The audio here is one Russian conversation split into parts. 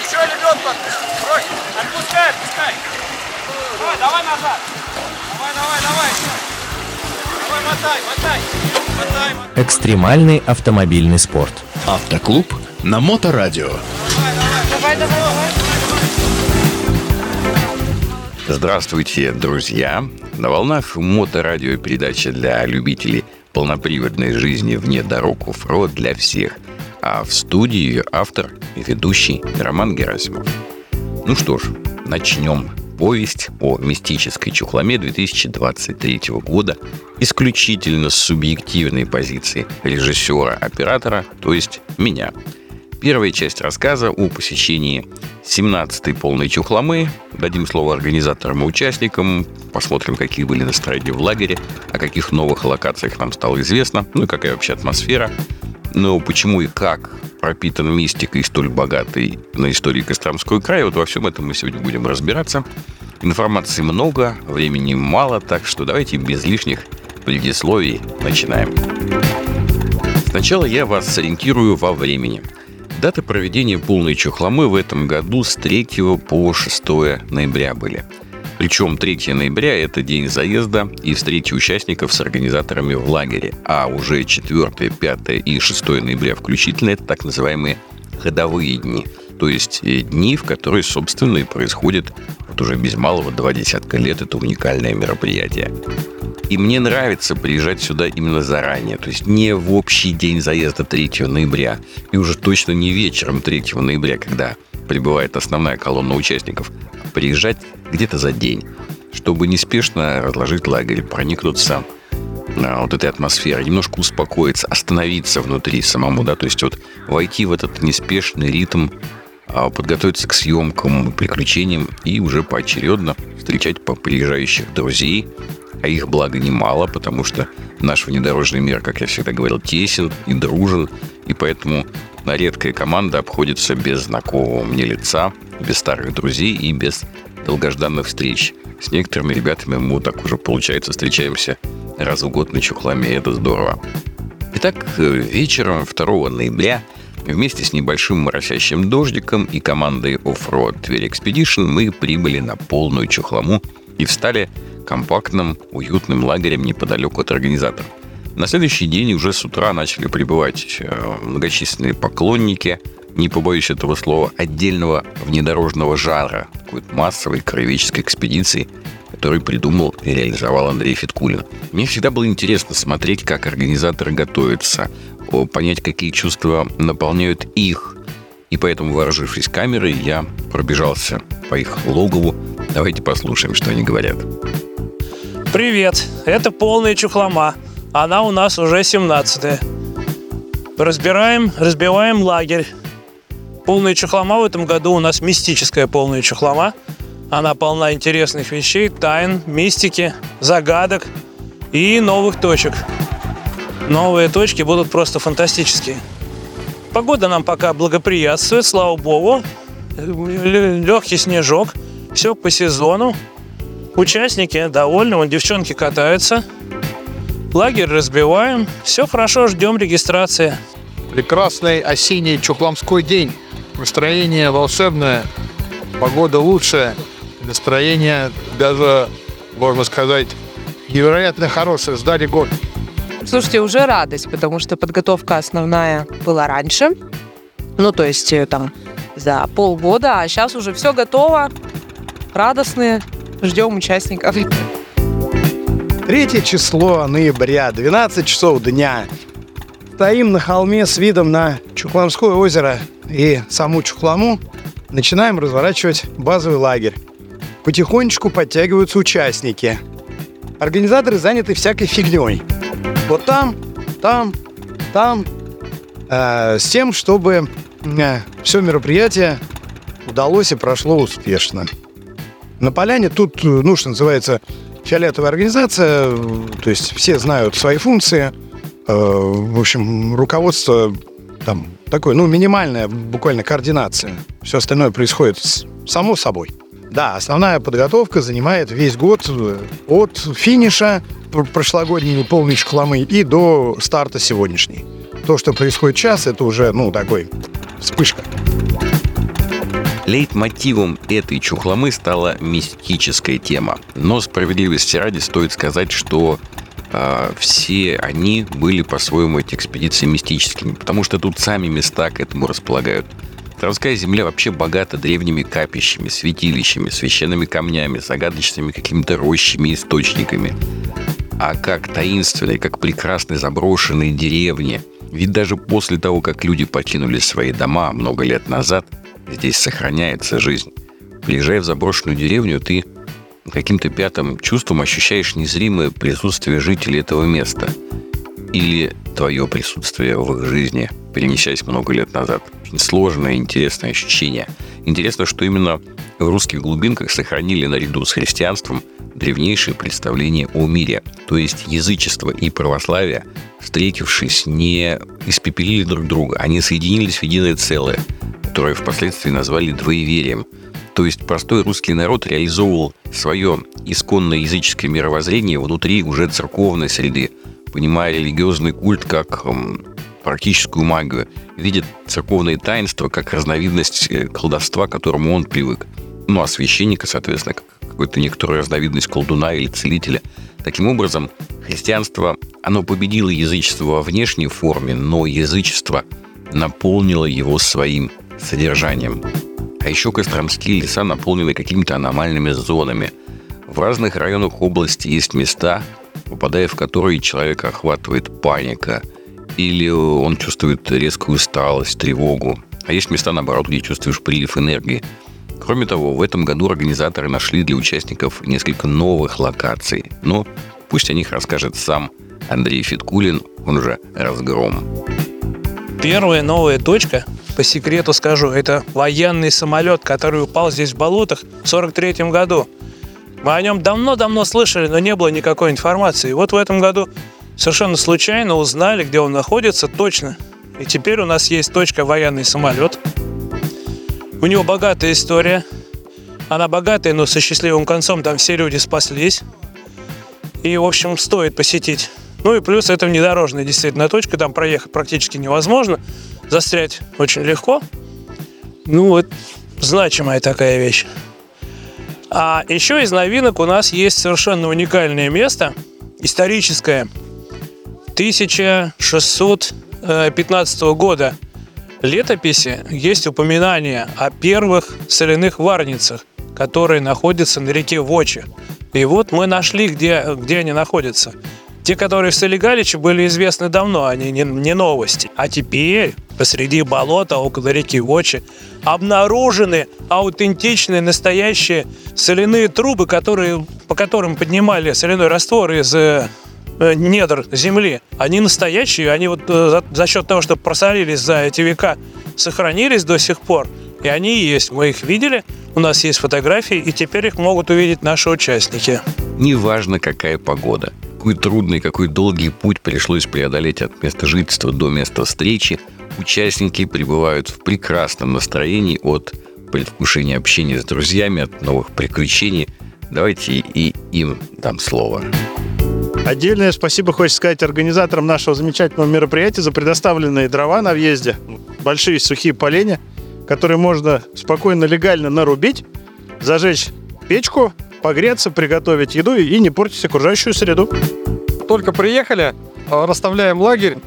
Еще лебедку брось. Отпускай, отпускай. Давай, давай назад. Давай, давай, давай. Давай, мотай, мотай. Мотай, мотай. Экстремальный автомобильный спорт. Автоклуб на Моторадио. Давай, давай, давай. Здравствуйте, друзья! На волнах моторадио передача для любителей полноприводной жизни вне дорог оффроуд для всех. А в студии ее автор и ведущий Роман Герасимов. Ну что ж, начнем. Повесть о мистической чухломе 2023 года исключительно с субъективной позиции режиссера-оператора, то есть меня – Первая часть рассказа о посещении 17-й полной чухломы. Дадим слово организаторам и участникам. Посмотрим, какие были настроения в лагере, о каких новых локациях нам стало известно, ну и какая вообще атмосфера. Но почему и как пропитан мистикой столь богатой на истории Костромской края, вот во всем этом мы сегодня будем разбираться. Информации много, времени мало, так что давайте без лишних предисловий начинаем. Сначала я вас сориентирую во времени – Даты проведения полной чухломы в этом году с 3 по 6 ноября были. Причем 3 ноября – это день заезда и встречи участников с организаторами в лагере, а уже 4, 5 и 6 ноября включительно – это так называемые ходовые дни, то есть э, дни, в которые, собственно, и происходит вот уже без малого два десятка лет это уникальное мероприятие. И мне нравится приезжать сюда именно заранее. То есть не в общий день заезда 3 ноября. И уже точно не вечером 3 ноября, когда прибывает основная колонна участников. Приезжать где-то за день. Чтобы неспешно разложить лагерь, проникнуться а, вот этой атмосферой, немножко успокоиться, остановиться внутри самому, да, то есть вот войти в этот неспешный ритм, а, подготовиться к съемкам, приключениям и уже поочередно встречать по приезжающих друзей, а их, благо, немало, потому что наш внедорожный мир, как я всегда говорил, тесен и дружен, и поэтому редкая команда обходится без знакомого мне лица, без старых друзей и без долгожданных встреч. С некоторыми ребятами мы так уже, получается, встречаемся раз в год на чухламе, и это здорово. Итак, вечером 2 ноября Вместе с небольшим моросящим дождиком и командой Offroad Тверь Expedition мы прибыли на полную чухлому и встали компактным, уютным лагерем неподалеку от организатора. На следующий день уже с утра начали прибывать э, многочисленные поклонники, не побоюсь этого слова, отдельного внедорожного жара, такой массовой краеведческой экспедиции, который придумал и реализовал Андрей Фиткулин. Мне всегда было интересно смотреть, как организаторы готовятся, понять, какие чувства наполняют их. И поэтому, вооружившись камерой, я пробежался по их логову. Давайте послушаем, что они говорят. Привет, это полная чухлома. Она у нас уже 17 Разбираем, разбиваем лагерь. Полная чухлома в этом году у нас мистическая полная чухлома. Она полна интересных вещей, тайн, мистики, загадок и новых точек. Новые точки будут просто фантастические. Погода нам пока благоприятствует, слава богу. Легкий снежок, все по сезону. Участники довольны, вон девчонки катаются. Лагерь разбиваем. Все хорошо, ждем регистрации. Прекрасный осенний чухламской день. Настроение волшебное, погода лучшая, настроение даже, можно сказать, невероятно хорошее. Ждали год. Слушайте, уже радость, потому что подготовка основная была раньше. Ну, то есть э, там за полгода, а сейчас уже все готово. Радостные, Ждем участников. Третье число ноября, 12 часов дня. Стоим на холме с видом на Чухламское озеро и саму Чухламу. Начинаем разворачивать базовый лагерь. Потихонечку подтягиваются участники. Организаторы заняты всякой фигней. Вот там, там, там. Э, с тем, чтобы э, все мероприятие удалось и прошло успешно. На поляне тут, ну, что называется, фиолетовая организация, то есть все знают свои функции. Э, в общем, руководство там такое, ну, минимальная буквально координация. Все остальное происходит само собой. Да, основная подготовка занимает весь год э, от финиша прошлогодней полной шкламы и до старта сегодняшней. То, что происходит сейчас, это уже, ну, такой вспышка. Лейтмотивом этой чухломы стала мистическая тема. Но справедливости ради стоит сказать, что э, все они были по-своему эти экспедиции мистическими, потому что тут сами места к этому располагают. Травская земля вообще богата древними капищами, святилищами, священными камнями, загадочными какими-то рощами, источниками. А как таинственные, как прекрасные заброшенные деревни. Ведь даже после того, как люди покинули свои дома много лет назад – Здесь сохраняется жизнь. Приезжая в заброшенную деревню, ты каким-то пятым чувством ощущаешь незримое присутствие жителей этого места. Или твое присутствие в их жизни, перемещаясь много лет назад. Очень сложное интересное ощущение. Интересно, что именно в русских глубинках сохранили наряду с христианством древнейшие представления о мире. То есть язычество и православие, встретившись, не испепелили друг друга. Они соединились в единое целое – которое впоследствии назвали двоеверием. То есть простой русский народ реализовывал свое исконное языческое мировоззрение внутри уже церковной среды, понимая религиозный культ как практическую магию, видит церковные таинства как разновидность э, колдовства, к которому он привык. Ну а священника, соответственно, как какую-то некоторую разновидность колдуна или целителя. Таким образом, христианство, оно победило язычество во внешней форме, но язычество наполнило его своим содержанием. А еще Костромские леса наполнены какими-то аномальными зонами. В разных районах области есть места, попадая в которые человека охватывает паника, или он чувствует резкую усталость, тревогу. А есть места, наоборот, где чувствуешь прилив энергии. Кроме того, в этом году организаторы нашли для участников несколько новых локаций. Но пусть о них расскажет сам Андрей Фиткулин, он же «Разгром». Первая новая точка по секрету скажу, это военный самолет, который упал здесь в болотах в 43 году. Мы о нем давно-давно слышали, но не было никакой информации. И вот в этом году совершенно случайно узнали, где он находится точно. И теперь у нас есть точка военный самолет. У него богатая история. Она богатая, но со счастливым концом. Там все люди спаслись. И, в общем, стоит посетить. Ну и плюс это внедорожная действительно точка. Там проехать практически невозможно застрять очень легко. Ну вот, значимая такая вещь. А еще из новинок у нас есть совершенно уникальное место, историческое, 1615 года летописи есть упоминание о первых соляных варницах, которые находятся на реке Вочи. И вот мы нашли, где, где они находятся. Те, которые в Солигаличе, были известны давно, они не, не новости. А теперь посреди болота около реки Вочи обнаружены аутентичные настоящие соляные трубы, которые, по которым поднимали соляной раствор из э, недр земли. Они настоящие, они вот э, за, за счет того, что просолились за эти века, сохранились до сих пор. И они есть. Мы их видели, у нас есть фотографии, и теперь их могут увидеть наши участники. Неважно, какая погода – какой трудный, какой долгий путь пришлось преодолеть от места жительства до места встречи, участники пребывают в прекрасном настроении от предвкушения общения с друзьями, от новых приключений. Давайте и им дам слово. Отдельное спасибо хочется сказать организаторам нашего замечательного мероприятия за предоставленные дрова на въезде. Большие сухие поленья, которые можно спокойно, легально нарубить, зажечь печку, погреться, приготовить еду и не портить окружающую среду. Только приехали, а, расставляем лагерь.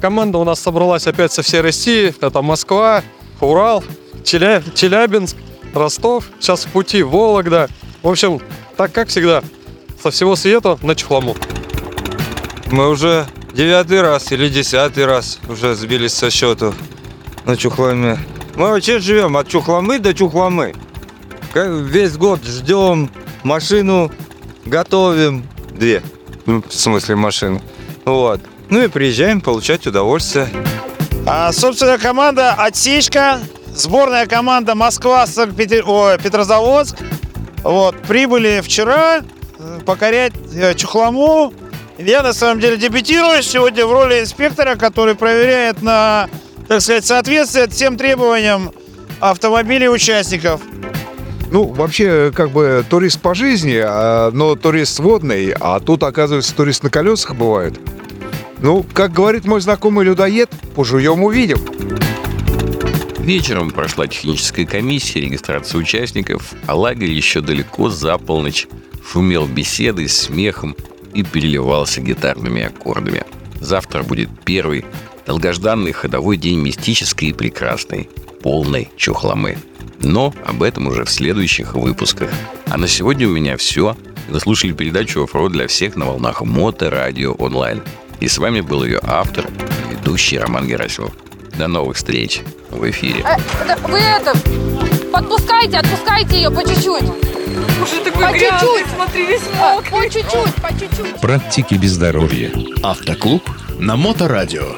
Команда у нас собралась опять со всей России. Это Москва, Урал, Челя... Челябинск, Ростов. Сейчас в пути Вологда. В общем, так как всегда, со всего света на Чухлому. Мы уже девятый раз или десятый раз уже сбились со счету на Чухломе. Мы вообще живем от Чухломы до Чухломы. Весь год ждем машину готовим. Две. Ну, в смысле машину. Вот. Ну и приезжаем получать удовольствие. А, собственно, команда «Отсечка», сборная команда «Москва», Санкт-Петер... О, Петрозаводск. Вот, прибыли вчера э, покорять э, Чухлому. Я, на самом деле, дебютирую сегодня в роли инспектора, который проверяет на, так сказать, соответствие всем требованиям автомобилей участников. Ну, вообще, как бы турист по жизни, а, но турист водный, а тут, оказывается, турист на колесах бывает. Ну, как говорит мой знакомый людоед, пожуем увидим. Вечером прошла техническая комиссия, регистрация участников, а лагерь еще далеко за полночь шумел беседой, смехом и переливался гитарными аккордами. Завтра будет первый, долгожданный ходовой день мистической и прекрасной, полной чухломы. Но об этом уже в следующих выпусках. А на сегодня у меня все. Вы слушали передачу «Оффроуд для всех» на волнах Мото Радио Онлайн. И с вами был ее автор, ведущий Роман Герасимов. До новых встреч в эфире. Э, да Вы это, подпускайте, отпускайте ее по чуть-чуть. По чуть-чуть. Смотри, весь По чуть-чуть, по чуть-чуть. Практики бездорожья. Автоклуб на Моторадио.